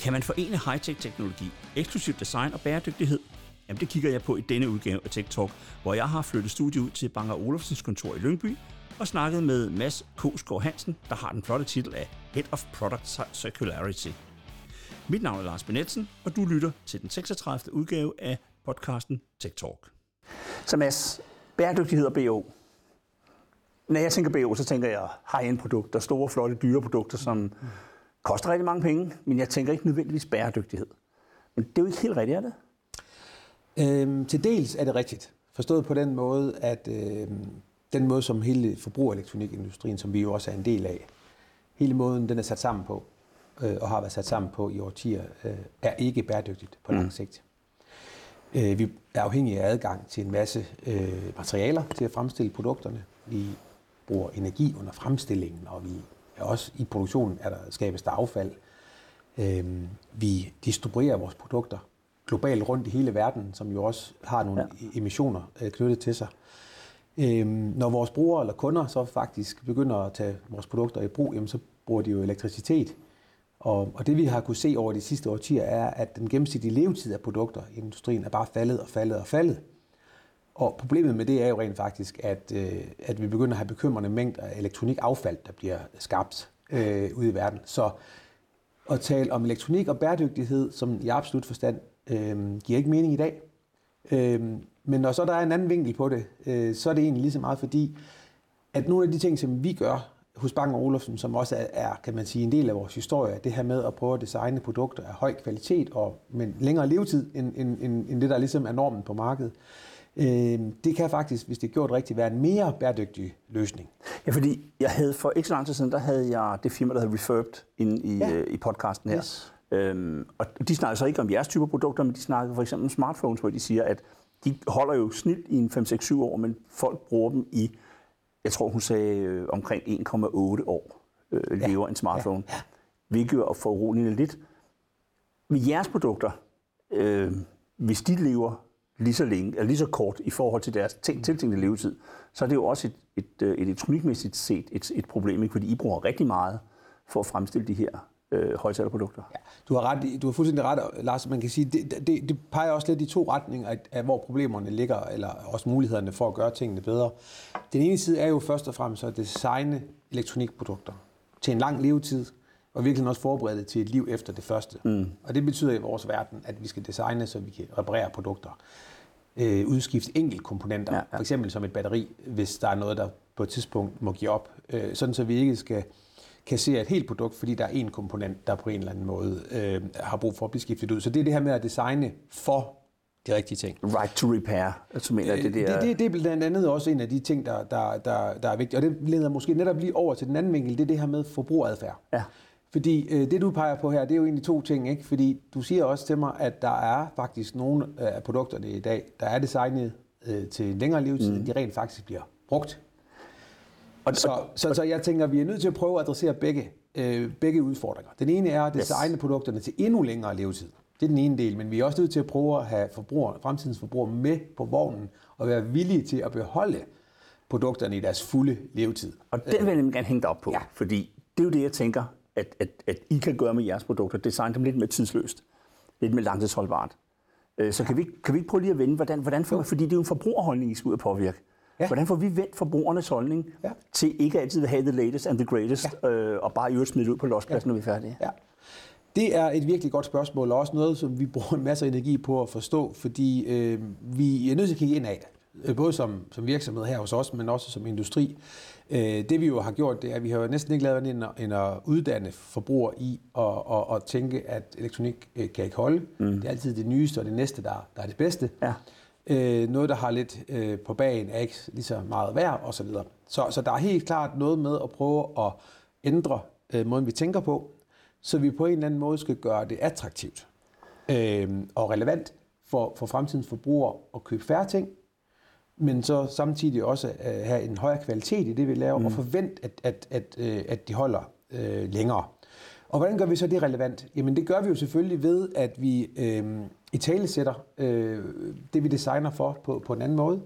Kan man forene high-tech-teknologi, eksklusiv design og bæredygtighed? Jamen det kigger jeg på i denne udgave af Tech Talk, hvor jeg har flyttet studiet ud til Bang Olofsens kontor i Lyngby og snakket med Mads Kosgaard Hansen, der har den flotte titel af Head of Product Circularity. Mit navn er Lars Benetsen, og du lytter til den 36. udgave af podcasten Tech Talk. Så Mads, bæredygtighed og BO. Når jeg tænker BO, så tænker jeg high-end produkter, store, flotte, dyre produkter, som koster rigtig mange penge, men jeg tænker ikke nødvendigvis bæredygtighed. Men det er jo ikke helt rigtigt, er det? Øhm, til dels er det rigtigt. Forstået på den måde, at øhm, den måde, som hele forbrugerelektronikindustrien, som vi jo også er en del af, hele måden, den er sat sammen på, øh, og har været sat sammen på i årtier, øh, er ikke bæredygtigt på lang mm. sigt. Øh, vi er afhængige af adgang til en masse øh, materialer til at fremstille produkterne. Vi bruger energi under fremstillingen, og vi også i produktionen er der skabes der affald. Øh, vi distribuerer vores produkter globalt rundt i hele verden, som jo også har nogle ja. emissioner øh, knyttet til sig. Øh, når vores brugere eller kunder så faktisk begynder at tage vores produkter i brug, jamen, så bruger de jo elektricitet. Og, og det vi har kunne se over de sidste årtier er, at den gennemsnitlige levetid af produkter i industrien er bare faldet og faldet og faldet. Og problemet med det er jo rent faktisk, at, øh, at vi begynder at have bekymrende mængder af elektronikaffald, der bliver skabt øh, ude i verden. Så at tale om elektronik og bæredygtighed, som i absolut forstand, øh, giver ikke mening i dag. Øh, men når så der er en anden vinkel på det, øh, så er det egentlig lige så meget fordi, at nogle af de ting, som vi gør hos Bang og Olufsen, som også er, er, kan man sige, en del af vores historie, det her med at prøve at designe produkter af høj kvalitet og med længere levetid end, end, end, end det, der ligesom er normen på markedet. Øh, det kan faktisk, hvis det er gjort rigtigt, være en mere bæredygtig løsning. Ja, fordi jeg havde for ikke så lang tid siden, der havde jeg det firma, der hedder Refurbed inde i, ja. øh, i podcasten her. Yes. Øhm, og de snakker så ikke om jeres typer produkter, men de snakker for eksempel om smartphones, hvor de siger, at de holder jo snit i en 5-6-7 år, men folk bruger dem i, jeg tror hun sagde, øh, omkring 1,8 år øh, lever ja. en smartphone. Ja. Ja. Hvilket er foruroligende lidt. Med jeres produkter, øh, hvis de lever lige så længe, eller lige så kort i forhold til deres tiltænkte levetid, så er det jo også et, et, et elektronikmæssigt set et, et problem, ikke? fordi I bruger rigtig meget for at fremstille de her øh, højtalerprodukter. Ja, du har ret, du har fuldstændig ret, Lars. Man kan sige, det, det, det peger også lidt i to retninger af, af, hvor problemerne ligger, eller også mulighederne for at gøre tingene bedre. Den ene side er jo først og fremmest at designe elektronikprodukter til en lang levetid, og virkelig også forberede til et liv efter det første. Mm. Og det betyder i vores verden, at vi skal designe, så vi kan reparere produkter. Øh, udskifte enkelte komponenter, ja, ja. for eksempel som et batteri, hvis der er noget, der på et tidspunkt må give op. Øh, sådan så vi ikke skal kan se et helt produkt, fordi der er en komponent, der på en eller anden måde øh, har brug for at blive skiftet ud. Så det er det her med at designe for de rigtige ting. Right to repair, altså mener det, det, det, det, det er blandt andet også en af de ting, der, der, der, der er vigtigt. Og det leder måske netop lige over til den anden vinkel, det er det her med forbrugeradfærd. Ja. Fordi øh, det, du peger på her, det er jo egentlig to ting. ikke? Fordi du siger også til mig, at der er faktisk nogle øh, af produkterne i dag, der er designet øh, til længere levetid, mm. de rent faktisk bliver brugt og, så, og, så, så jeg tænker, at vi er nødt til at prøve at adressere begge, øh, begge udfordringer. Den ene er at designe yes. produkterne til endnu længere levetid. Det er den ene del, men vi er også nødt til at prøve at have forbruger, fremtidens forbrugere med på vognen og være villige til at beholde produkterne i deres fulde levetid. Og den vil jeg gerne hænge op på, ja. fordi det er jo det, jeg tænker, at, at, at I kan gøre med jeres produkter. Designe dem lidt mere tidsløst, lidt mere langtidsholdbart. Øh, så kan, vi, kan vi ikke prøve lige at vende, hvordan, hvordan får, fordi det er jo en forbrugerholdning, I skal ud og påvirke. Ja. Hvordan får vi vendt forbrugernes holdning ja. til ikke altid at have the latest and the greatest, ja. øh, og bare i øvrigt smide ud på lospladsen, ja. når vi er færdige? Ja. Det er et virkelig godt spørgsmål, og også noget, som vi bruger en masse energi på at forstå, fordi øh, vi er nødt til at kigge ind af det. Øh, både som, som virksomhed her hos os, men også som industri. Øh, det vi jo har gjort, det er, at vi har jo næsten ikke lavet andet end at uddanne forbrugere i og, og, og tænke, at elektronik øh, kan ikke holde. Mm. Det er altid det nyeste og det næste, der, der er det bedste. Ja. Øh, noget, der har lidt øh, på bagen, er ikke lige så meget værd osv. Så, så, så der er helt klart noget med at prøve at ændre øh, måden, vi tænker på, så vi på en eller anden måde skal gøre det attraktivt øh, og relevant for, for fremtidens forbrugere at købe færre ting, men så samtidig også øh, have en højere kvalitet i det, vi laver, mm. og forvente, at, at, at, øh, at de holder øh, længere. Og hvordan gør vi så det relevant? Jamen det gør vi jo selvfølgelig ved, at vi øh, i tale sætter øh, det, vi designer for på, på en anden måde.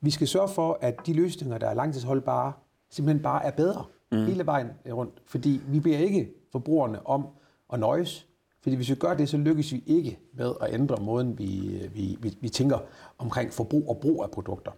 Vi skal sørge for, at de løsninger, der er langtidsholdbare, simpelthen bare er bedre mm. hele vejen rundt. Fordi vi beder ikke forbrugerne om at nøjes. Fordi hvis vi gør det, så lykkes vi ikke med at ændre måden, vi, vi, vi, vi tænker omkring forbrug og brug af produkter.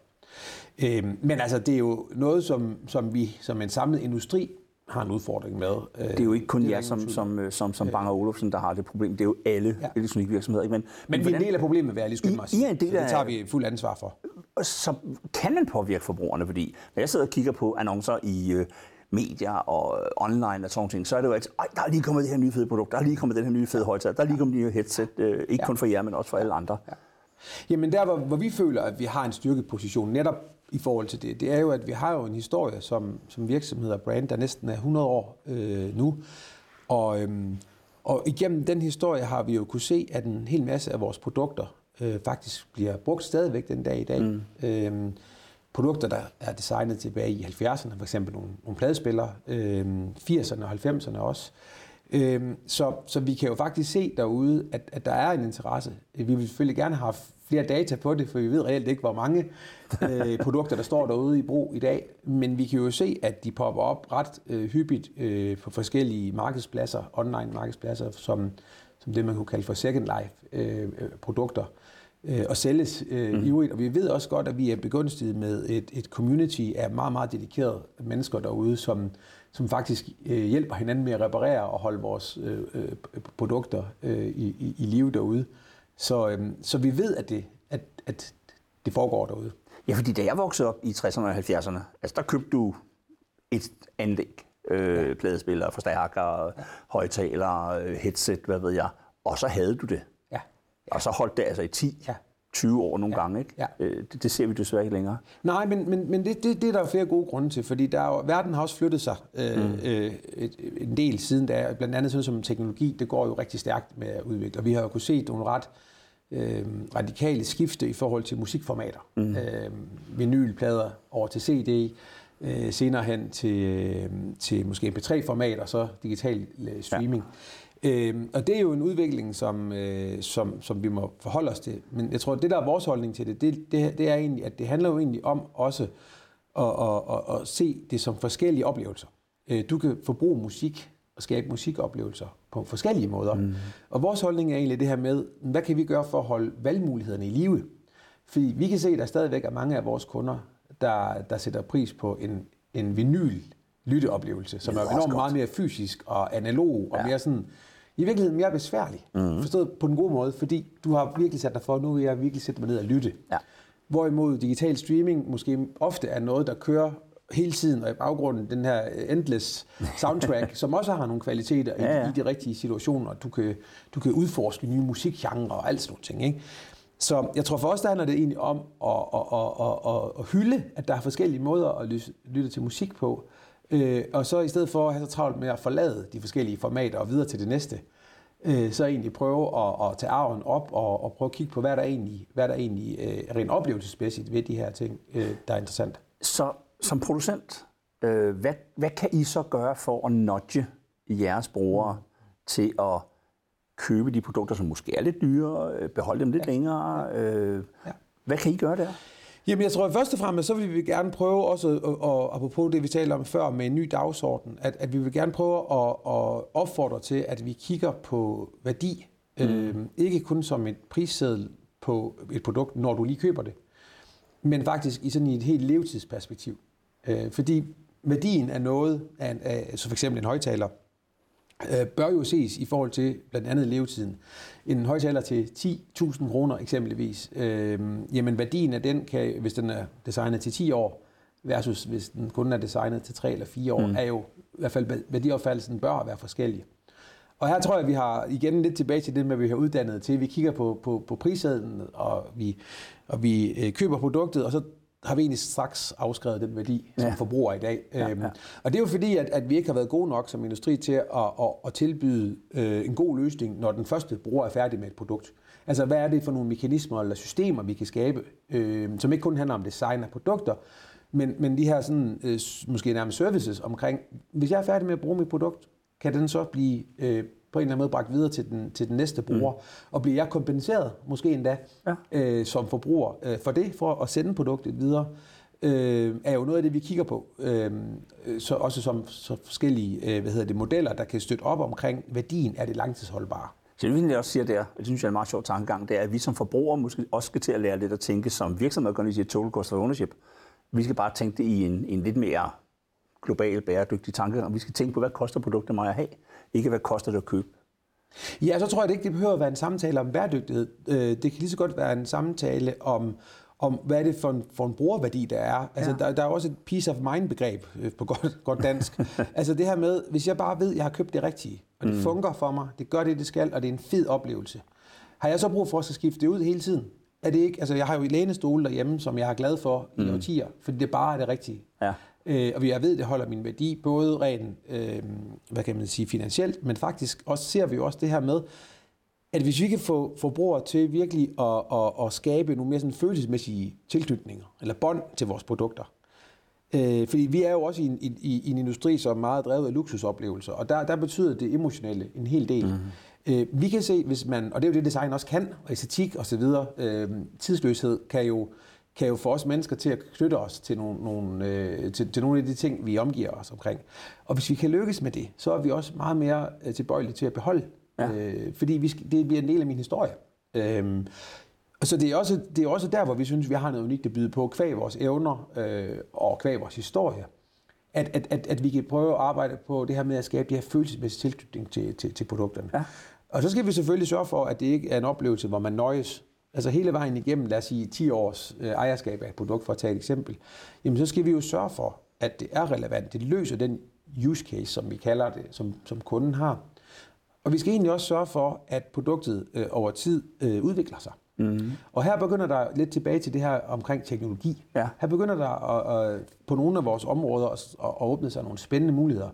Øhm, men altså, det er jo noget, som, som vi som en samlet industri har en udfordring med. Det er jo ikke kun jer som, som, øh, som, som Bang Olufsen, der har det problem. Det er jo alle ja. elektronikvirksomheder. Ikke? Men, men, men vi er en del af problemet, vil jeg lige skynde mig. I, I er en del af, det tager vi fuld ansvar for. Så kan man påvirke forbrugerne, fordi når jeg sidder og kigger på annoncer i øh, medier og øh, online og sådan ting, så er det jo altid, der er lige kommet det her nye fede produkt, der er lige kommet den her nye fede højtaler, der er lige kommet nye headset, øh, ikke ja. kun for jer, men også for alle andre. Ja. Jamen der, hvor, hvor vi føler, at vi har en styrkeposition netop i forhold til det, det er jo, at vi har jo en historie som, som virksomhed og brand, der næsten er 100 år øh, nu. Og, øhm, og igennem den historie har vi jo kunne se, at en hel masse af vores produkter øh, faktisk bliver brugt stadigvæk den dag i dag. Mm. Øhm, produkter, der er designet tilbage i 70'erne, for eksempel nogle, nogle pladespillere, øh, 80'erne og 90'erne også. Øh, så, så vi kan jo faktisk se derude, at, at der er en interesse. Vi vil selvfølgelig gerne have flere data på det, for vi ved reelt ikke, hvor mange øh, produkter, der står derude i brug i dag. Men vi kan jo se, at de popper op ret øh, hyppigt øh, på forskellige markedspladser, online markedspladser, som, som det, man kunne kalde for second life øh, øh produkter øh, og sælges øh, mm. ivrigt. Og vi ved også godt, at vi er begunstiget med et, et community af meget, meget dedikerede mennesker derude, som, som faktisk øh, hjælper hinanden med at reparere og holde vores øh, øh, produkter øh, i, i, i live derude. Så, øh, så vi ved, at det, at, at det foregår derude. Ja, fordi da jeg voksede op i 60'erne og 70'erne, altså der købte du et anlæg, øh, ja. pladespillere, forstærkere, højtalere, headset, hvad ved jeg, og så havde du det. Og så holdt det altså i 10, ja. 20 år nogle ja. gange. Ikke? Ja. Øh, det, det ser vi desværre ikke længere. Nej, men, men, men det, det, det er der flere gode grunde til, fordi der er, verden har også flyttet sig øh, mm. øh, et, en del siden da. Blandt andet sådan som teknologi, det går jo rigtig stærkt med at udvikle. Og vi har jo kunne se nogle ret øh, radikale skifte i forhold til musikformater. Mm. Øh, vinylplader over til CD, øh, senere hen til, øh, til måske MP3-format og så digital øh, streaming. Ja. Øh, og det er jo en udvikling, som, øh, som, som vi må forholde os til. Men jeg tror, at det, der er vores holdning til det, det, det, det er egentlig, at det handler jo egentlig om også at, at, at, at se det som forskellige oplevelser. Øh, du kan forbruge musik og skabe musikoplevelser på forskellige måder. Mm. Og vores holdning er egentlig det her med, hvad kan vi gøre for at holde valgmulighederne i live? Fordi vi kan se, at der stadigvæk er mange af vores kunder, der, der sætter pris på en, en vinyl lytteoplevelse, som er enormt meget mere fysisk og analog og ja. mere sådan i virkeligheden mere besværlig. Mm. Forstået på den gode måde, fordi du har virkelig sat dig for, nu vil jeg virkelig sætte mig ned og lytte. Ja. Hvorimod digital streaming måske ofte er noget, der kører hele tiden, og i baggrunden den her endless soundtrack, som også har nogle kvaliteter ja, ja. I, i de rigtige situationer. Du kan, du kan udforske nye musikgenre og alt sådan nogle ting. Ikke? Så jeg tror for os, der handler det egentlig om at, at, at, at, at hylde, at der er forskellige måder at lytte til musik på. Øh, og så i stedet for at have så travlt med at forlade de forskellige formater og videre til det næste, øh, så egentlig prøve at, at tage arven op og, og prøve at kigge på, hvad der egentlig, hvad der egentlig øh, rent oplevelsesmæssigt ved de her ting, øh, der er interessant. Så som producent, øh, hvad, hvad kan I så gøre for at nudge jeres brugere til at købe de produkter, som måske er lidt dyre, øh, beholde dem lidt ja. længere? Øh, ja. Hvad kan I gøre der? Jamen jeg tror at først og fremmest, så vil vi gerne prøve også, og apropos det vi talte om før med en ny dagsorden, at, at vi vil gerne prøve at, at opfordre til, at vi kigger på værdi, mm. øh, ikke kun som et prisseddel på et produkt, når du lige køber det, men faktisk i sådan et helt levetidsperspektiv. Øh, fordi værdien af noget, af, af, så for eksempel en højtaler, bør jo ses i forhold til blandt andet levetiden. En højtaler til 10.000 kroner eksempelvis, øh, jamen værdien af den, kan, hvis den er designet til 10 år, versus hvis den kun er designet til 3 eller 4 år, mm. er jo i hvert fald værdiopfattelsen bør være forskellig. Og her tror jeg, at vi har igen lidt tilbage til det med, at vi har uddannet til. Vi kigger på, på, på prissedlen, og vi, og vi øh, køber produktet, og så har vi egentlig straks afskrevet den værdi som ja. forbruger i dag. Ja, øhm, ja. Og det er jo fordi, at, at vi ikke har været gode nok som industri til at, at, at tilbyde øh, en god løsning, når den første bruger er færdig med et produkt. Altså, hvad er det for nogle mekanismer eller systemer, vi kan skabe, øh, som ikke kun handler om design af produkter, men, men de her sådan, øh, måske nærmest services omkring, hvis jeg er færdig med at bruge mit produkt, kan den så blive øh, på en eller anden måde bragt videre til den, til den næste bruger. Mm. Og bliver jeg kompenseret, måske endda, ja. øh, som forbruger øh, for det, for at sende produktet videre, øh, er jo noget af det, vi kigger på. Øh, så også som så forskellige øh, hvad hedder det, modeller, der kan støtte op omkring værdien af det langtidsholdbare. Så det, jeg også siger der, det synes jeg er en meget sjov tankegang, det er, at vi som forbrugere måske også skal til at lære lidt at tænke som virksomhed, når de siger total cost of ownership. Vi skal bare tænke det i en, en lidt mere global, bæredygtig tankegang. Vi skal tænke på, hvad koster produktet mig at have, ikke hvad koster det at købe. Ja, så tror jeg det ikke, det behøver at være en samtale om bæredygtighed. Øh, det kan lige så godt være en samtale om, om hvad er det for en, for en brugerværdi, der er. Altså, ja. der, der er også et peace of mind-begreb øh, på godt, godt dansk. altså det her med, hvis jeg bare ved, at jeg har købt det rigtige, og det mm. fungerer for mig, det gør det, det skal, og det er en fed oplevelse. Har jeg så brug for at skifte det ud hele tiden? Er det ikke, altså jeg har jo lænestole derhjemme, som jeg har glad for mm. i årtier, fordi det bare er det rigtige. Ja. Øh, og jeg ved, det holder min værdi, både rent, øh, hvad kan man sige, finansielt, men faktisk også ser vi jo også det her med, at hvis vi kan få forbrugere til virkelig at, at, at skabe nogle mere sådan følelsesmæssige tilknytninger, eller bånd til vores produkter, Øh, fordi vi er jo også i en, i, i en industri, som er meget drevet af luksusoplevelser, og der, der betyder det emotionelle en hel del. Mm. Øh, vi kan se, hvis man, og det er jo det, design også kan, og æstetik osv., øh, tidsløshed kan jo, kan jo få os mennesker til at knytte os til nogle, nogle, øh, til, til nogle af de ting, vi omgiver os omkring. Og hvis vi kan lykkes med det, så er vi også meget mere øh, tilbøjelige til at beholde, ja. øh, fordi vi skal, det bliver en del af min historie. Øh, og så det er, også, det er også der, hvor vi synes, vi har noget unikt at byde på, kvæg vores evner øh, og kvæg vores historie. At, at, at, at vi kan prøve at arbejde på det her med at skabe det her følelsesmæssige tilknytning til, til, til produkterne. Ja. Og så skal vi selvfølgelig sørge for, at det ikke er en oplevelse, hvor man nøjes. Altså hele vejen igennem, lad os sige 10 års øh, ejerskab af et produkt, for at tage et eksempel. Jamen så skal vi jo sørge for, at det er relevant. Det løser den use case, som vi kalder det, som, som kunden har. Og vi skal egentlig også sørge for, at produktet øh, over tid øh, udvikler sig. Mm. Og her begynder der lidt tilbage til det her omkring teknologi. Ja. Her begynder der at, at, på nogle af vores områder at, at åbne sig nogle spændende muligheder.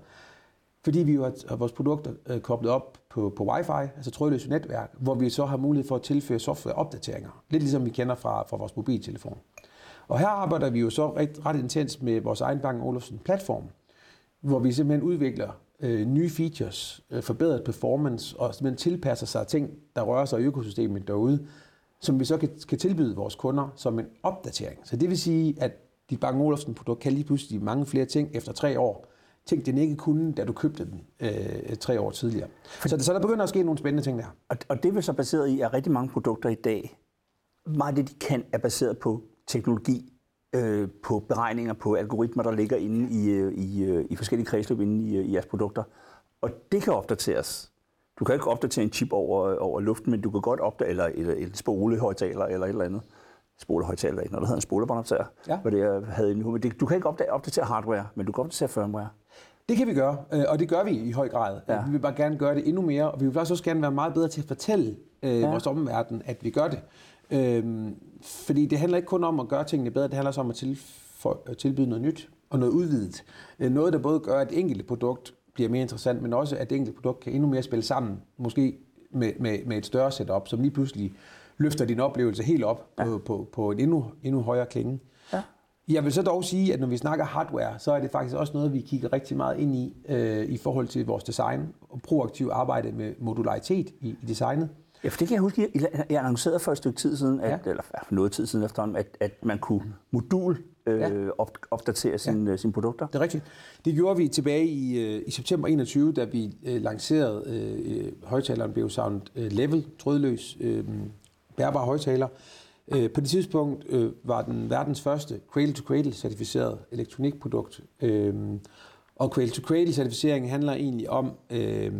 Fordi vi jo har vores produkter øh, koblet op på, på wifi, altså trådløse netværk, hvor vi så har mulighed for at tilføre softwareopdateringer. Lidt ligesom vi kender fra, fra vores mobiltelefon. Og her arbejder vi jo så ret, ret intens med vores egen Bank Olufsen platform, hvor vi simpelthen udvikler øh, nye features, øh, forbedret performance og simpelthen tilpasser sig ting, der rører sig i økosystemet derude, som vi så kan, kan tilbyde vores kunder som en opdatering. Så det vil sige, at dit Bang Olufsen produkt kan lige pludselig mange flere ting efter tre år. Ting, den ikke kunne, da du købte den øh, tre år tidligere. Så, så der begynder at ske nogle spændende ting der. Og, og det er så baseret i, at rigtig mange produkter i dag, meget af det, de kan, er baseret på teknologi, øh, på beregninger, på algoritmer, der ligger inde i, øh, i, øh, i forskellige kredsløb inde i, i jeres produkter. Og det kan opdateres du kan ikke opdatere en chip over, over luften, men du kan godt opdatere, eller, eller en spolehøjtaler eller et eller andet. Spolehøjtaler, ikke? Når der hedder en spolebåndoptager, ja. hvad det jeg havde nu. Men det, du kan ikke opdatere, opdatere hardware, men du kan opdatere firmware. Det kan vi gøre, øh, og det gør vi i høj grad. Ja. Vi vil bare gerne gøre det endnu mere, og vi vil også gerne være meget bedre til at fortælle øh, ja. vores omverden, at vi gør det. Øhm, fordi det handler ikke kun om at gøre tingene bedre, det handler også om at, til, for, at tilbyde noget nyt og noget udvidet. Øh, noget, der både gør, at det enkelte produkt bliver mere interessant, men også at det enkelte produkt kan endnu mere spille sammen, måske med, med, med et større setup, som lige pludselig løfter din oplevelse helt op ja. på, på, på en endnu, endnu højere klinge. Ja. Jeg vil så dog sige, at når vi snakker hardware, så er det faktisk også noget, vi kigger rigtig meget ind i, øh, i forhold til vores design og proaktiv arbejde med modularitet i, i designet. Ja, for det kan jeg huske, jeg, annoncerede for et stykke tid siden, at, ja. eller for noget tid siden efterhånden, at, at man kunne modul øh, ja. op, opdatere sin, ja. Øh, sine produkter. Det er rigtigt. Det gjorde vi tilbage i, øh, i september 21, da vi øh, lancerede øh, højtaleren Beosound øh, Level, trådløs øh, bærbar højtaler. Øh, på det tidspunkt øh, var den verdens første cradle-to-cradle certificeret elektronikprodukt. Øh, og cradle-to-cradle certificering handler egentlig om øh,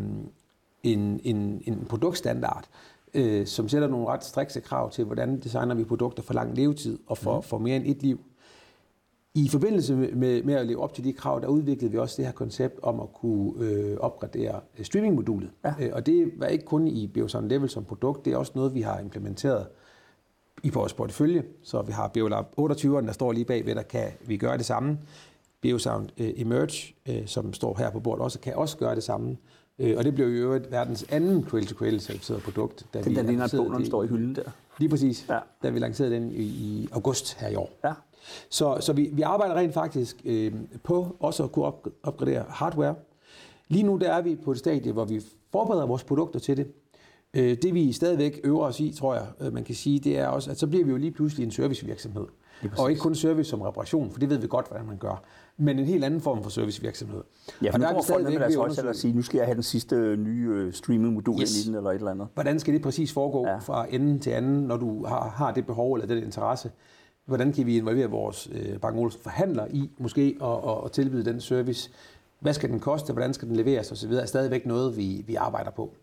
en, en, en produktstandard, øh, som sætter nogle ret strikse krav til, hvordan designer vi produkter for lang levetid og for, mm. for mere end et liv. I forbindelse med, med at leve op til de krav, der udviklede vi også det her koncept om at kunne øh, opgradere streamingmodulet. Ja. Øh, og det var ikke kun i Beosound Level som produkt, det er også noget, vi har implementeret i vores portefølje. Så vi har Beolab 28'eren, der står lige bagved, der kan vi gøre det samme. Beosound øh, Emerge, øh, som står her på bordet, også kan også gøre det samme. Øh, og det blev jo et verdens anden cradle-to-cradle certificeret produkt. Da den, vi der ligner et bog, når den står i hylden der. Lige præcis, ja. da vi lancerede den i, i august her i år. Ja. Så, så vi, vi arbejder rent faktisk øh, på også at kunne op, opgradere hardware. Lige nu der er vi på et stadie, hvor vi forbereder vores produkter til det. Øh, det vi stadigvæk øver os i, tror jeg, øh, man kan sige, det er også, at så bliver vi jo lige pludselig en servicevirksomhed. Og ikke kun service som reparation, for det ved vi godt, hvordan man gør, men en helt anden form for servicevirksomhed. Ja, for og nu kommer folk med deres højtaler og sige, nu skal jeg have den sidste nye streaming-modul yes. ind i den, eller et eller andet. Hvordan skal det præcis foregå ja. fra ende til anden, når du har, har det behov eller den interesse? Hvordan kan vi involvere vores øh, Bang forhandler i måske og, og, og tilbyde den service? Hvad skal den koste? Hvordan skal den leveres? Og så videre er stadigvæk noget, vi, vi arbejder på.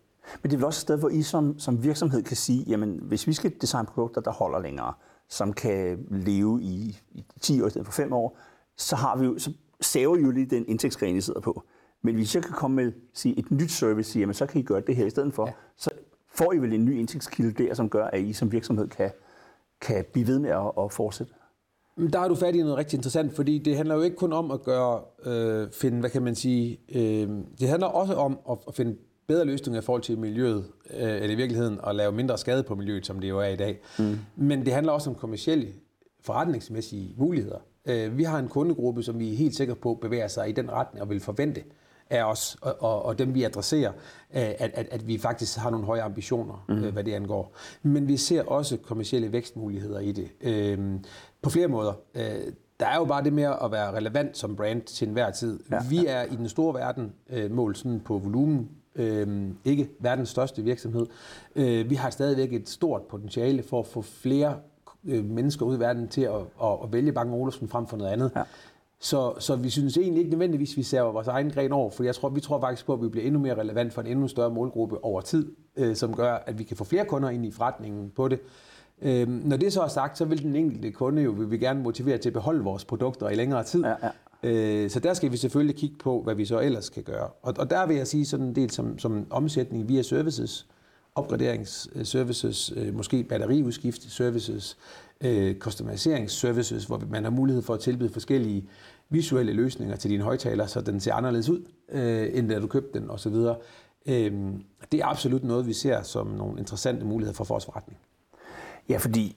Men det er vel også et sted, hvor I som, som virksomhed kan sige, jamen hvis vi skal designe produkter, der holder længere, som kan leve i, i 10 år i stedet for 5 år, så, har vi jo, så saver I jo lige den indtægtsgren, I sidder på. Men hvis jeg kan komme med sige, et nyt service, siger, jamen, så kan I gøre det her i stedet for, ja. så får I vel en ny indtægtskilde der, som gør, at I som virksomhed kan, kan blive ved med at, at fortsætte. Der er du fat i noget rigtig interessant, fordi det handler jo ikke kun om at gøre, øh, finde, hvad kan man sige, øh, det handler også om at, at finde bedre løsninger i forhold til miljøet, øh, eller i virkeligheden at lave mindre skade på miljøet, som det jo er i dag. Mm. Men det handler også om kommersielle, forretningsmæssige muligheder. Øh, vi har en kundegruppe, som vi er helt sikre på bevæger sig i den retning og vil forvente af os, og, og, og dem vi adresserer, øh, at, at, at vi faktisk har nogle høje ambitioner, mm. hvad det angår. Men vi ser også kommersielle vækstmuligheder i det. Øh, på flere måder. Øh, der er jo bare det med at være relevant som brand til enhver tid. Ja, vi er i den store verden øh, målt sådan på volumen, øh, ikke verdens største virksomhed. Øh, vi har stadigvæk et stort potentiale for at få flere øh, mennesker ud i verden til at, at, at vælge Bang Olufsen frem for noget andet. Så, så vi synes egentlig ikke nødvendigvis, at vi ser vores egen gren over, for jeg tror, vi tror faktisk på, at vi bliver endnu mere relevant for en endnu større målgruppe over tid, øh, som gør, at vi kan få flere kunder ind i forretningen på det. Øh, når det så er sagt, så vil den enkelte kunde jo vil vi gerne motivere til at beholde vores produkter i længere tid. Ja, ja. Øh, så der skal vi selvfølgelig kigge på, hvad vi så ellers kan gøre. Og, og der vil jeg sige sådan en del som, som omsætning via services, opgraderingsservices, øh, måske batteriudskift services, øh, customizeringsservices, hvor man har mulighed for at tilbyde forskellige visuelle løsninger til dine højtaler, så den ser anderledes ud, øh, end da du købte den osv. Det er absolut noget, vi ser som nogle interessante muligheder for vores forretning. Ja, fordi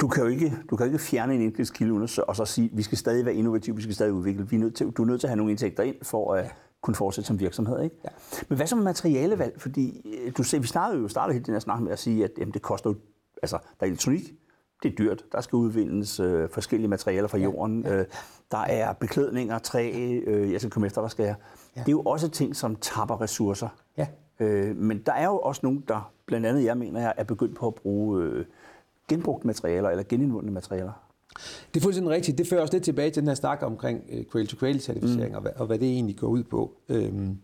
du kan jo ikke, du kan ikke fjerne en indtægtskilde og så sige, at vi skal stadig være innovative, vi skal stadig udvikle. Vi er nødt til, du er nødt til at have nogle indtægter ind for at ja. Kunne fortsætte som virksomhed. Ikke? Ja. Men hvad med materialevalg? Fordi øh, du ser, vi startede jo startede hele den her snak med at sige, at jamen, det koster jo, altså, der er elektronik, det er dyrt. Der skal udvindes øh, forskellige materialer fra jorden. Ja. Ja. Øh, der er beklædninger, træ, øh, jeg skal komme efter, hvad skal jeg. Ja. Det er jo også ting, som tapper ressourcer. Ja. Øh, men der er jo også nogen, der, blandt andet jeg mener, jeg er begyndt på at bruge øh, genbrugte materialer eller genindvundne materialer. Det er fuldstændig rigtigt. Det fører os lidt tilbage til den her snak omkring uh, cradle-to-cradle-certificering mm. og, hvad, og hvad det egentlig går ud på. Øhm,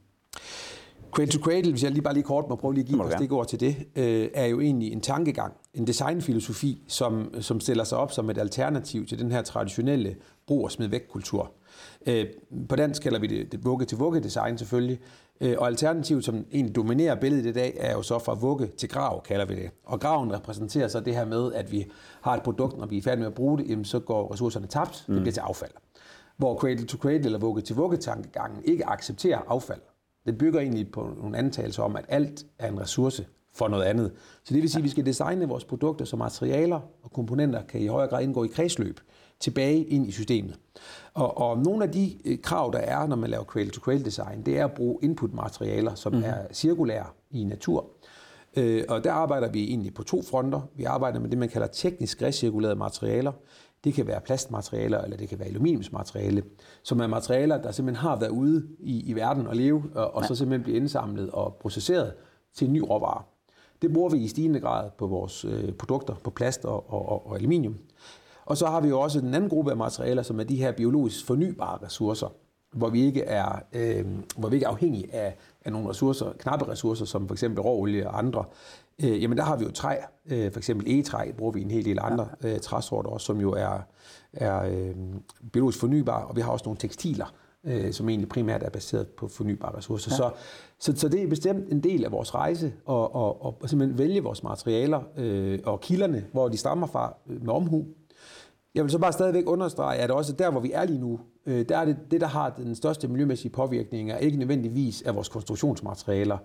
cradle-to-cradle, hvis jeg lige bare lige kort må prøve lige at give et stikord til det, øh, er jo egentlig en tankegang, en designfilosofi, som, som stiller sig op som et alternativ til den her traditionelle brug- og smid væk-kultur. Øh, på dansk kalder vi det, det vugge-til-vugge-design selvfølgelig, Øh, og alternativet, som egentlig dominerer billedet i dag, er jo så fra vugge til grav, kalder vi det. Og graven repræsenterer så det her med, at vi har et produkt, når vi er færdige med at bruge det, jamen, så går ressourcerne tabt, mm. det bliver til affald. Hvor cradle to cradle eller vugge til vugge tankegangen ikke accepterer affald. Det bygger egentlig på nogle antagelser om, at alt er en ressource for noget andet. Så det vil sige, at vi skal designe vores produkter, så materialer og komponenter kan i højere grad indgå i kredsløb tilbage ind i systemet. Og, og nogle af de øh, krav, der er, når man laver cradle-to-cradle design, det er at bruge input-materialer, som mm. er cirkulære i natur. Øh, og der arbejder vi egentlig på to fronter. Vi arbejder med det, man kalder teknisk recirkulerede materialer. Det kan være plastmaterialer, eller det kan være aluminiumsmateriale, som er materialer, der simpelthen har været ude i, i verden og leve, og, og så simpelthen bliver indsamlet og processeret til en ny råvare. Det bruger vi i stigende grad på vores øh, produkter, på plast og, og, og aluminium. Og så har vi jo også den anden gruppe af materialer, som er de her biologisk fornybare ressourcer, hvor vi ikke er, øh, hvor vi ikke er afhængige af, af nogle ressourcer, knappe ressourcer, som for eksempel råolie og andre. Øh, jamen der har vi jo træ, øh, for eksempel egetræ bruger vi en hel del andre øh, træsorter også, som jo er, er øh, biologisk fornybare, og vi har også nogle tekstiler, øh, som egentlig primært er baseret på fornybare ressourcer. Ja. Så, så, så det er bestemt en del af vores rejse og, og, og simpelthen vælge vores materialer øh, og kilderne, hvor de stammer fra øh, med omhu, jeg vil så bare stadigvæk understrege, at også der, hvor vi er lige nu, øh, der er det, det, der har den største miljømæssige påvirkning, er ikke nødvendigvis af vores konstruktionsmaterialer,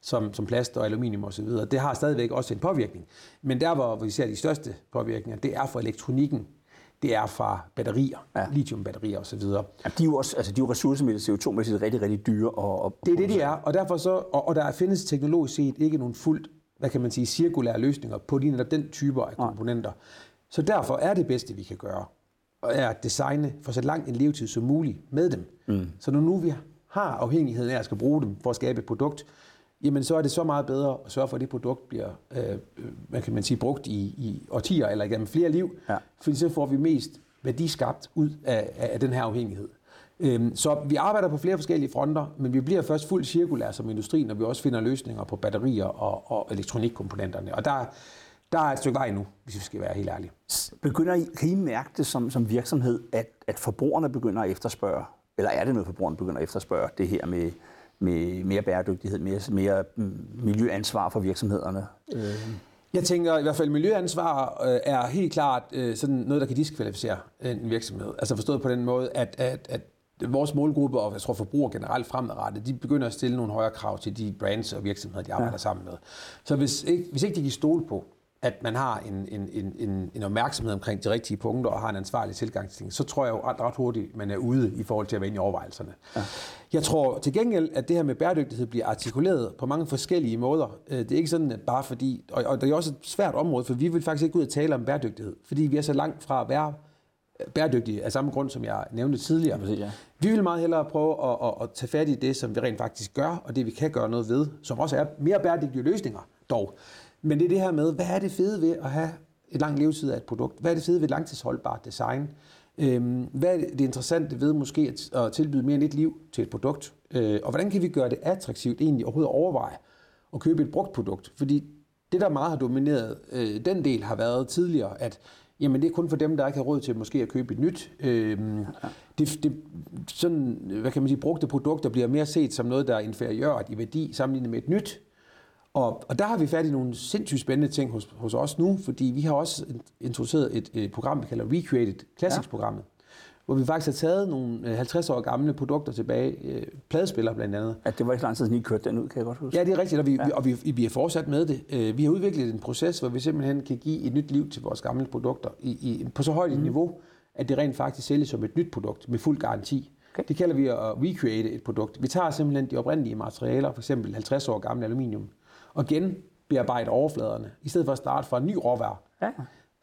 som, som plast og aluminium osv. Det har stadigvæk også en påvirkning. Men der, hvor vi ser de største påvirkninger, det er for elektronikken. det er fra batterier, ja. lithiumbatterier osv. Ja, de er jo også altså, de er jo ressourcemæssigt CO2-mæssigt rigtig, rigtig dyre. Og, og det er det, de er, og derfor så, og, og der findes teknologisk set ikke nogen fuldt, hvad kan man sige, cirkulære løsninger på de netop den typer af komponenter. Ja. Så derfor er det bedste, vi kan gøre, er at designe for så lang en levetid som muligt med dem. Mm. Så når nu vi har afhængigheden af at skal bruge dem for at skabe et produkt, jamen så er det så meget bedre at sørge for, at det produkt bliver, øh, hvad kan man sige, brugt i, i årtier eller igennem flere liv, ja. fordi så får vi mest værdiskabt ud af, af den her afhængighed. Øhm, så vi arbejder på flere forskellige fronter, men vi bliver først fuldt cirkulær som industri, når vi også finder løsninger på batterier og, og elektronikkomponenterne. Og der, der er et stykke vej nu, hvis vi skal være helt ærlige. Begynder I, kan I mærke det som, som virksomhed, at, at forbrugerne begynder at efterspørge, eller er det noget, forbrugerne begynder at efterspørge, det her med, med mere bæredygtighed, mere, mere miljøansvar for virksomhederne? Øh. Jeg tænker i hvert fald, at miljøansvar øh, er helt klart øh, sådan noget, der kan diskvalificere en virksomhed. Altså forstået på den måde, at, at, at vores målgruppe, og jeg tror forbrugere generelt fremadrettet, de begynder at stille nogle højere krav til de brands og virksomheder, de arbejder ja. sammen med. Så hvis ikke, hvis ikke de kan stole på, at man har en, en, en, en opmærksomhed omkring de rigtige punkter og har en ansvarlig tilgang til ting, så tror jeg jo ret, ret hurtigt, man er ude i forhold til at være inde i overvejelserne. Ja. Jeg tror til gengæld, at det her med bæredygtighed bliver artikuleret på mange forskellige måder. Øh, det er ikke sådan, at bare fordi, og, og det er også et svært område, for vi vil faktisk ikke ud og tale om bæredygtighed, fordi vi er så langt fra at være bæredygtige af samme grund, som jeg nævnte tidligere. Ja, ja. Vi vil meget hellere prøve at, at, at tage fat i det, som vi rent faktisk gør, og det vi kan gøre noget ved, som også er mere bæredygtige løsninger dog. Men det er det her med, hvad er det fede ved at have et lang levetid af et produkt? Hvad er det fede ved et langtidsholdbart design? Øhm, hvad er det interessante ved måske at, tilbyde mere end et liv til et produkt? Øh, og hvordan kan vi gøre det attraktivt egentlig overhovedet at overveje at købe et brugt produkt? Fordi det, der meget har domineret øh, den del, har været tidligere, at jamen, det er kun for dem, der ikke har råd til måske at købe et nyt. Ja. det, det, sådan, hvad kan man sige, brugte produkter bliver mere set som noget, der er inferiørt i værdi sammenlignet med et nyt. Og, og der har vi fat i nogle sindssygt spændende ting hos, hos os nu, fordi vi har også introduceret et, et program, vi kalder Recreated Classics-programmet, ja. hvor vi faktisk har taget nogle 50 øh, år gamle produkter tilbage, øh, pladespillere blandt andet. Ja, det var ikke lang tid siden, I kørte den ud, kan jeg godt huske. Ja, det er rigtigt, og vi, ja. og vi, vi er fortsat med det. Øh, vi har udviklet en proces, hvor vi simpelthen kan give et nyt liv til vores gamle produkter i, i, på så højt et mm. niveau, at det rent faktisk sælges som et nyt produkt med fuld garanti. Okay. Det kalder vi at recreate et produkt. Vi tager simpelthen de oprindelige materialer, f.eks. 50 år gamle aluminium, og genbearbejde overfladerne. I stedet for at starte fra en ny råvare, ja.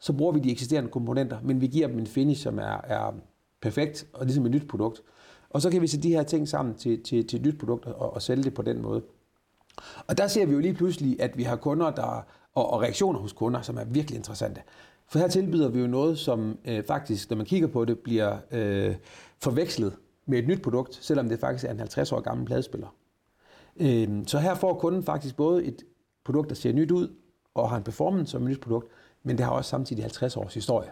så bruger vi de eksisterende komponenter, men vi giver dem en finish, som er, er perfekt, og ligesom et nyt produkt. Og så kan vi sætte de her ting sammen til, til, til et nyt produkt og, og sælge det på den måde. Og der ser vi jo lige pludselig, at vi har kunder, der, og, og reaktioner hos kunder, som er virkelig interessante. For her tilbyder vi jo noget, som øh, faktisk, når man kigger på det, bliver øh, forvekslet med et nyt produkt, selvom det faktisk er en 50 år gammel pladespiller. Øhm, så her får kunden faktisk både et produkt, der ser nyt ud, og har en performance som et nyt produkt, men det har også samtidig 50 års historie.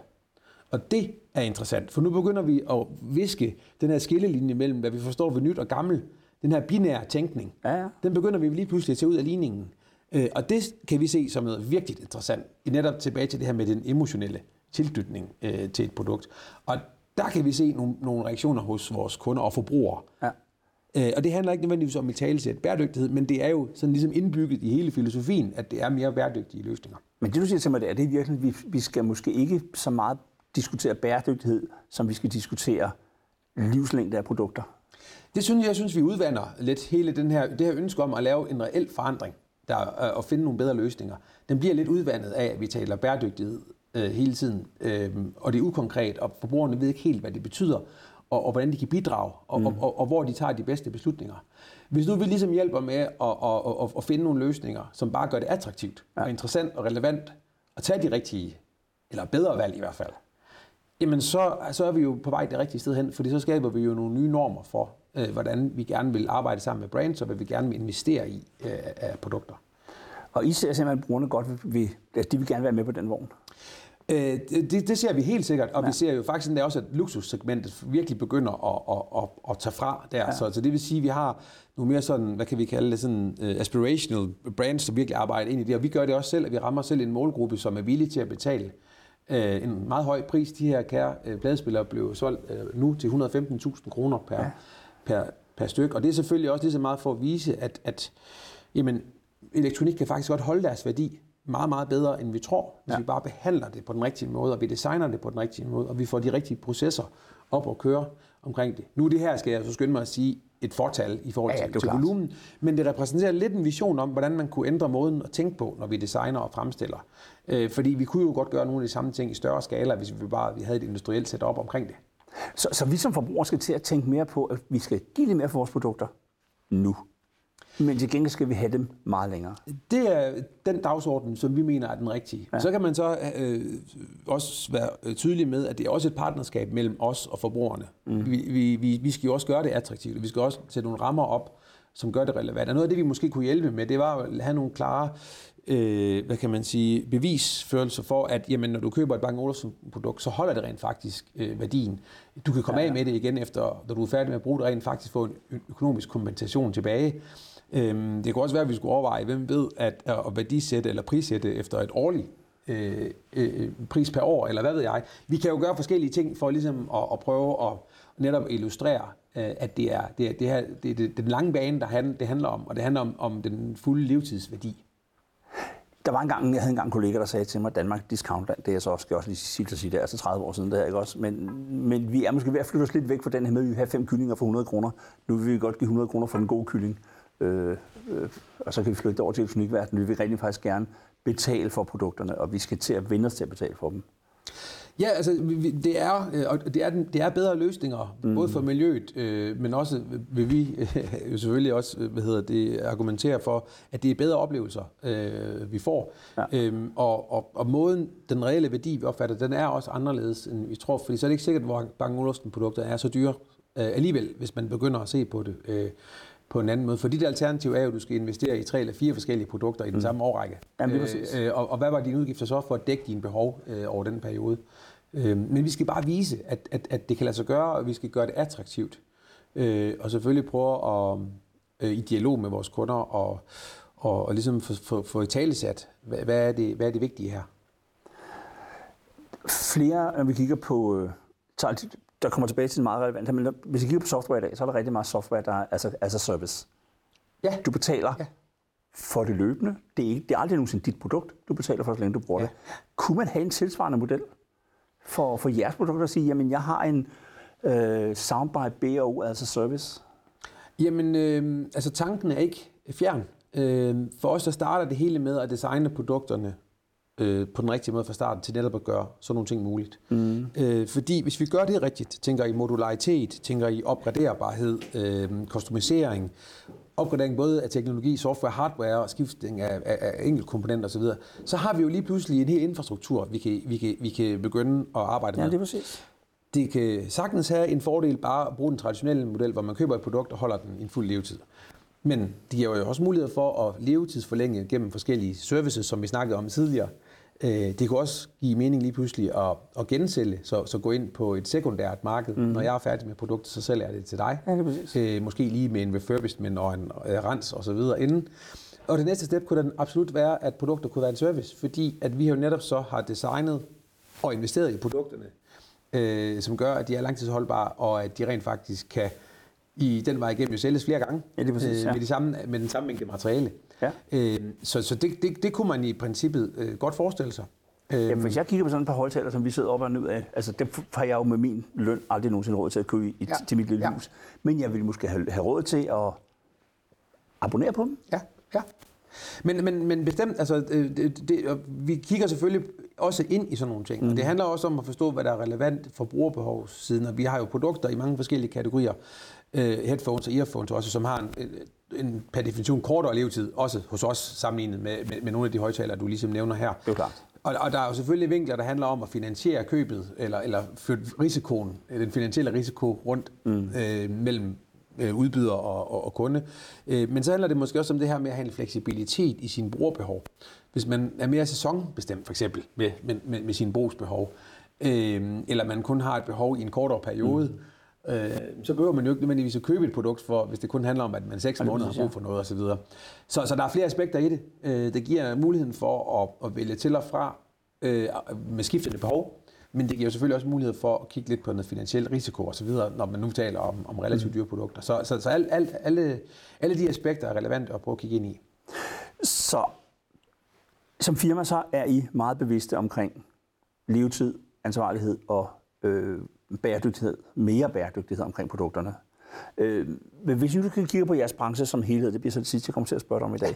Og det er interessant, for nu begynder vi at viske den her skillelinje mellem, hvad vi forstår ved nyt og gammel, den her binære tænkning, ja, ja. den begynder vi lige pludselig at tage ud af ligningen. Øh, og det kan vi se som noget virkelig interessant, netop tilbage til det her med den emotionelle tilknytning øh, til et produkt. Og der kan vi se nogle, nogle reaktioner hos vores kunder og forbrugere, ja. Øh, og det handler ikke nødvendigvis om i talesæt bæredygtighed, men det er jo sådan ligesom indbygget i hele filosofien, at det er mere bæredygtige løsninger. Men det du siger til mig, det er, det er virkelig, vi, vi skal måske ikke så meget diskutere bæredygtighed, som vi skal diskutere livslængde af produkter. Det synes jeg, synes, vi udvander lidt hele den her, det her ønske om at lave en reel forandring der, øh, og finde nogle bedre løsninger. Den bliver lidt udvandet af, at vi taler bæredygtighed øh, hele tiden, øh, og det er ukonkret, og forbrugerne ved ikke helt, hvad det betyder og, og hvordan de kan bidrage, og, mm. og, og, og hvor de tager de bedste beslutninger. Hvis nu vi ligesom hjælper med at, at, at, at finde nogle løsninger, som bare gør det attraktivt ja. og interessant og relevant at tage de rigtige, eller bedre valg i hvert fald, jamen så, så er vi jo på vej det rigtige sted hen, fordi så skaber vi jo nogle nye normer for, øh, hvordan vi gerne vil arbejde sammen med brands, og hvad vi gerne vil investere i øh, af produkter. Og I ser simpelthen brugerne godt, at de vil gerne være med på den vogn? Øh, det, det ser vi helt sikkert, og ja. vi ser jo faktisk endda også, at luksussegmentet virkelig begynder at, at, at, at tage fra der. Ja. Så, så det vil sige, at vi har nogle mere sådan, hvad kan vi kalde det, sådan uh, aspirational brands, som virkelig arbejder ind i det. Og vi gør det også selv, at vi rammer selv en målgruppe, som er villige til at betale uh, en meget høj pris. De her kære uh, pladespillere blev solgt uh, nu til 115.000 kroner per, ja. per, per stykke. Og det er selvfølgelig også lige så meget for at vise, at, at jamen, elektronik kan faktisk godt holde deres værdi meget, meget bedre, end vi tror, hvis ja. vi bare behandler det på den rigtige måde, og vi designer det på den rigtige måde, og vi får de rigtige processer op og køre omkring det. Nu det her skal jeg så skynde mig at sige et fortal i forhold Ja, ja, til, til volumen, men det repræsenterer lidt en vision om, hvordan man kunne ændre måden at tænke på, når vi designer og fremstiller. Øh, fordi vi kunne jo godt gøre nogle af de samme ting i større skala, hvis vi bare vi havde et industrielt setup omkring det. Så, så vi som forbrugere skal til at tænke mere på, at vi skal give lidt mere for vores produkter nu. Men til gengæld skal vi have dem meget længere. Det er den dagsorden, som vi mener er den rigtige. Ja. Så kan man så øh, også være øh, tydelig med, at det er også et partnerskab mellem os og forbrugerne. Mm. Vi, vi, vi, vi skal jo også gøre det attraktivt, vi skal også sætte nogle rammer op, som gør det relevant. Og noget af det, vi måske kunne hjælpe med, det var at have nogle klare øh, hvad kan man sige, bevisførelser for, at jamen, når du køber et Bang Olufsen produkt, så holder det rent faktisk øh, værdien. Du kan komme ja, ja. af med det igen efter, når du er færdig med at bruge det, rent faktisk få en økonomisk kompensation tilbage. Øhm, det kunne også være, at vi skulle overveje, hvem ved at, at værdisætte eller prissætte efter et årligt øh, øh, øh, pris per år, eller hvad ved jeg. Vi kan jo gøre forskellige ting for ligesom at, at prøve at netop illustrere, øh, at det er, det er, det her, det er det, den lange bane, der han, det handler om, og det handler om, om den fulde levetidsværdi. Der var engang, jeg havde engang en kollega, der sagde til mig, Danmark Discountland, det er så også, skal jeg også lige sige til at sige, det er altså 30 år siden, det her, ikke også? Men, men vi er måske ved at flytte os lidt væk fra den her med, at vi har fem kyllinger for 100 kroner. Nu vil vi godt give 100 kroner for en god kylling. Øh, øh, og så kan vi flytte det over til elektronikverdenen. Vi vil rigtig faktisk gerne betale for produkterne, og vi skal til at vende os til at betale for dem. Ja, altså det er, øh, og det er, den- det er bedre løsninger, mm. både for miljøet, øh, men også vil vi øh, selvfølgelig også øh, hvad hedder det, argumentere for, at det er bedre oplevelser, øh, vi får. Ja. Øhm, og, og, og måden, den reelle værdi, vi opfatter, den er også anderledes, end vi tror, fordi så er det ikke sikkert, at Bang produkter er så dyre øh, alligevel, hvis man begynder at se på det. Øh, på en anden måde. For dit alternativ er jo, at du skal investere i tre eller fire forskellige produkter i den mm. samme årrække. Jamen, lige præcis. Øh, og, og hvad var dine udgifter så for at dække dine behov øh, over den periode? Øh, men vi skal bare vise, at, at, at det kan lade sig gøre, og vi skal gøre det attraktivt. Øh, og selvfølgelig prøve at, øh, i dialog med vores kunder og, og, og ligesom få, få, få i talesat, hvad, hvad, er det, hvad er det vigtige her? Flere, når vi kigger på, øh, tager- der kommer tilbage til det meget relevant, men hvis vi kigger på software i dag, så er der rigtig meget software, der er altså, altså service. Ja, Du betaler Ja. for det løbende. Det er, ikke, det er aldrig nogensinde dit produkt. Du betaler for, så længe du bruger Ja. ja. det. Kunne man have en tilsvarende model for, for jeres produkter og sige, jamen jeg har en øh, soundbar BO, altså service? Jamen, øh, altså tanken er ikke fjern. Øh, for os der starter det hele med at designe produkterne øh, på den rigtige måde fra starten til netop at gøre sådan nogle ting muligt. Mm. Øh, fordi hvis vi gør det rigtigt, tænker i modularitet, tænker i opgraderbarhed, øh, customisering, opgradering både af teknologi, software, hardware og skiftning af, af, af enkeltkomponenter osv., så har vi jo lige pludselig en hel infrastruktur, vi kan, vi kan, vi kan begynde at arbejde Ja, med. det er præcis. Det kan sagtens have en fordel bare at bruge den traditionelle model, hvor man køber et produkt og holder den i en fuld levetid. Men det giver jo også mulighed for at levetidsforlænge gennem forskellige services, som vi snakkede om tidligere. Øh, Det kunne også give mening lige pludselig at, at gensælge, så, så gå ind på et sekundært marked. Mm. Når jeg er færdig med produktet, så sælger jeg det til dig. Ja, det. Øh, måske lige med en refurbishment og en øh, rens og så videre inden. Og det næste step kunne den absolut være, at produkter kunne være en service, fordi at vi jo netop så har designet og investeret i produkterne, øh, som gør, at de er langtidsholdbare, og at de rent faktisk kan i den vej igennem jo sælges flere gange Ja, det er præcis, ja. med, de samme, med den samme mængde materiale. Ja. Øh, så så det, det, det kunne man i princippet øh, godt forestille sig. Øh, Jamen, hvis jeg kigger på sådan et par højtaler, som vi sidder op og ned af, altså dem har jeg jo med min løn aldrig nogensinde råd til at købe i, Ja. ja. til mit lille Ja. ja. hus. Men jeg vil måske have, have råd til at abonnere på dem. Ja, ja. Men, men, men bestemt, altså, øh, det, det, vi kigger selvfølgelig også ind i sådan nogle ting. Mm. Og det handler også om at forstå, hvad der er relevant for brugerbehovssiden. Og vi har jo produkter i mange forskellige kategorier. Øh, headphones og earphones også, som har en, en, en per definition kortere levetid, også hos os sammenlignet med, med, med nogle af de højtalere, du ligesom nævner her. Det er klart. Og, og der er jo selvfølgelig vinkler, der handler om at finansiere købet, eller, eller flytte risikoen, den finansielle risiko rundt mm. øh, mellem øh, udbyder og, og, og kunde. Øh, men så handler det måske også om det her med at have en fleksibilitet i sine brugerbehov. Hvis man er mere sæsonbestemt, for eksempel, med, med, med, med sine brugsbehov, øh, eller man kun har et behov i en kortere periode, mm. øh, så behøver man jo ikke nødvendigvis at købe et produkt, for, hvis det kun handler om, at man seks er måneder har brug for noget osv. Så, så der er flere aspekter i det. Øh, det giver muligheden for at, at vælge til og fra øh, med skiftende behov, men det giver jo selvfølgelig også mulighed for at kigge lidt på noget finansiel risiko osv., når man nu taler om, om relativt dyre produkter. Så, så, så alt, alt, alle, alle de aspekter er relevante at prøve at kigge ind i. Så Som firma så er I meget bevidste omkring levetid, ansvarlighed og øh, bæredygtighed, mere bæredygtighed omkring produkterne. Øh, men hvis du kan kigge på jeres branche som helhed, det bliver så det sidste, jeg kommer til at spørge dig om i dag.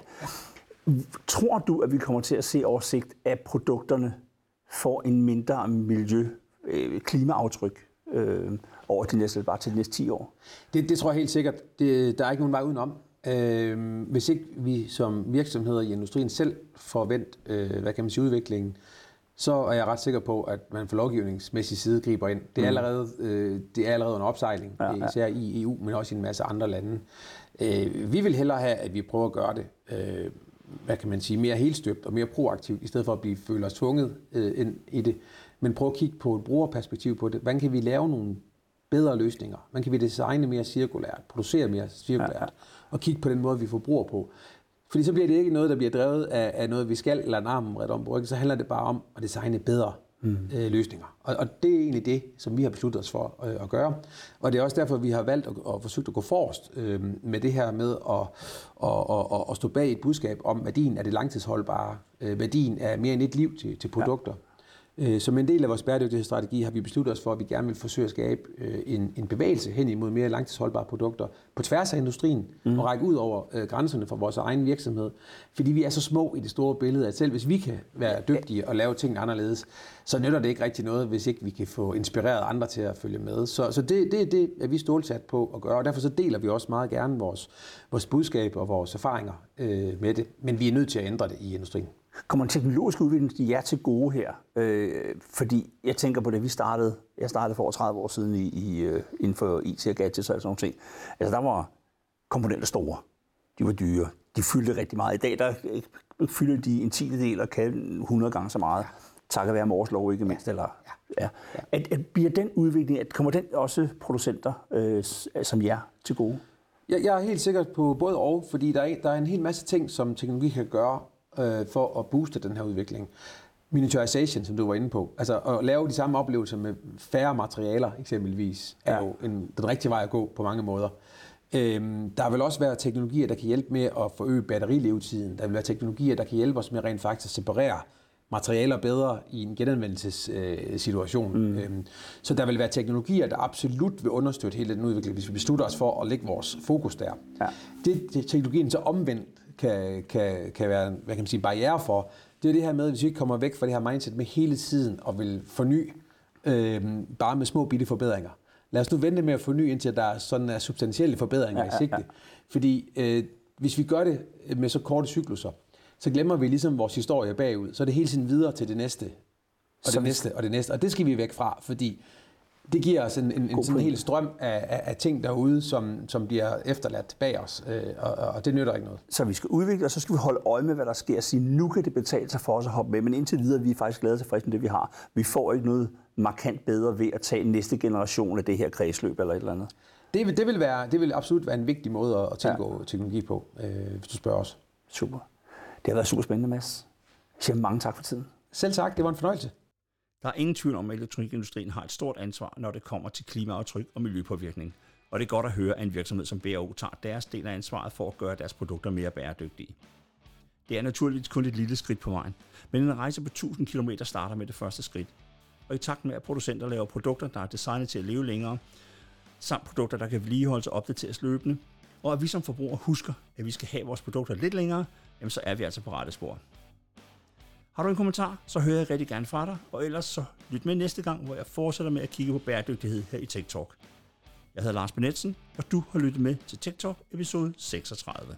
Tror du, at vi kommer til at se oversigt, at produkterne får en mindre miljø, øh, klimaaftryk øh, over de næste, bare til de næste 10 år? Det, det tror jeg helt sikkert. Det, der er ikke nogen vej udenom. Øh, hvis ikke vi som virksomheder i industrien selv får vendt, øh, hvad kan man sige, udviklingen, så er jeg ret sikker på, at man fra lovgivningsmæssig side griber ind. Det er mm. allerede, øh, det er allerede en opsejling, ja, ja. især i EU, men også i en masse andre lande. Øh, vi vil hellere have, at vi prøver at gøre det, øh, hvad kan man sige, mere helstøbt og mere proaktivt, i stedet for at blive føle os tvunget øh, ind i det. Men prøv at kigge på et brugerperspektiv på det. Hvordan kan vi lave nogle bedre løsninger? Hvordan kan vi designe mere cirkulært, producere mere cirkulært, ja. og kigge på den måde, vi forbruger på? Fordi så bliver det ikke noget, der bliver drevet af, af noget, vi skal, eller en arm ret om ryggen, så handler det bare om at designe bedre mm. øh, løsninger. Og, og det er egentlig det, som vi har besluttet os for øh, at gøre. Og det er også derfor, vi har valgt at, at forsøge at gå forrest øh, med det her med at, at, at, at stå bag et budskab om værdien af det langtidsholdbare, øh, værdien af mere end et liv til, til produkter. Ja som en del af vores bæredygtighedsstrategi har vi besluttet os for, at vi gerne vil forsøge at skabe øh, en, en bevægelse hen imod mere langtidsholdbare produkter på tværs af industrien mm. og række ud over øh, grænserne for vores egen virksomhed. Fordi vi er så små i det store billede, at selv hvis vi kan være dygtige og lave ting anderledes, så nytter det ikke rigtig noget, hvis ikke vi kan få inspireret andre til at følge med. Så, så det, det, det er vi stålsat på at gøre, og derfor så deler vi også meget gerne vores, vores budskab og vores erfaringer øh, med det. Men vi er nødt til at ændre det i industrien. Kommer en teknologisk udvikling jer til gode her? Øh, fordi jeg tænker på det, vi startede, jeg startede for over 30 år siden i, i, øh, inden for IT og gadgets og sådan noget. ting. Altså der var komponenter store. De var dyre. De fyldte rigtig meget. I dag der øh, fylder de en tiende del og kan 100 gange så meget. Takket være Mors lov, ikke mindst. Eller, ja. Ja. At, at bliver den udvikling, at kommer den også producenter øh, som jer til gode? Jeg, jeg er helt sikker på både og, fordi der er, der er en hel masse ting, som teknologi kan gøre øh, for at booste den her udvikling. Miniaturization, som du var inde på. Altså at lave de samme oplevelser med færre materialer eksempelvis, er ja. jo en, den rigtige vej at gå på mange måder. Øhm, der vil også være teknologier, der kan hjælpe med at forøge batterilevetiden. Der vil være teknologier, der kan hjælpe os med rent faktisk at separere materialer bedre i en genanvendelsessituation. Mm. Øhm, så der vil være teknologier, der absolut vil understøtte hele den udvikling, hvis vi beslutter os for at lægge vores fokus der. Ja. Det, det teknologien så omvendt kan, kan, kan være hvad kan man sige, barriere for, det er det her med, hvis vi ikke kommer væk fra det her mindset med hele tiden og vil forny, øh, bare med små bitte forbedringer. Lad os nu vente med at forny, indtil der er sådan er substantielle forbedringer ja, ja, ja. i sigte. Fordi øh, hvis vi gør det med så korte cykluser, så glemmer vi ligesom vores historie bagud. Så er det hele tiden videre til det næste, og det næste, og det næste. Og det skal vi væk fra, fordi det giver os en, en, en sådan hel strøm af, af, af ting derude, som, som bliver efterladt bag os, øh, og, og det nytter ikke noget. Så vi skal udvikle, og så skal vi holde øje med, hvad der sker, og sige, nu kan det betale sig for os at hoppe med, men indtil videre vi er faktisk glade tilfredse med det, vi har. Vi får ikke noget markant bedre ved at tage næste generation af det her kredsløb eller et eller andet. Det vil, det vil, være, det vil absolut være en vigtig måde at, at tilgå ja. teknologi på, øh, hvis du spørger os. Super. Det har været super spændende, Mads. Jeg siger mange tak for tiden. Selv tak, det var en fornøjelse. Der er ingen tvivl om, at elektronikindustrien har et stort ansvar, når det kommer til klimaaftryk og miljøpåvirkning. Og det er godt at høre, at en virksomhed som BAO tager deres del af ansvaret for at gøre deres produkter mere bæredygtige. Det er naturligvis kun et lille skridt på vejen, men en rejse på 1000 km starter med det første skridt. Og i takt med, at producenter laver produkter, der er designet til at leve længere, samt produkter, der kan vedligeholdes og opdateres løbende, og at vi som forbrugere husker, at vi skal have vores produkter lidt længere, jamen så er vi altså på rette spor. Har du en kommentar, så hører jeg rigtig gerne fra dig, og ellers så lyt med næste gang, hvor jeg fortsætter med at kigge på bæredygtighed her i TikTok. Jeg hedder Lars Benetsen, og du har lyttet med til TikTok episode 36.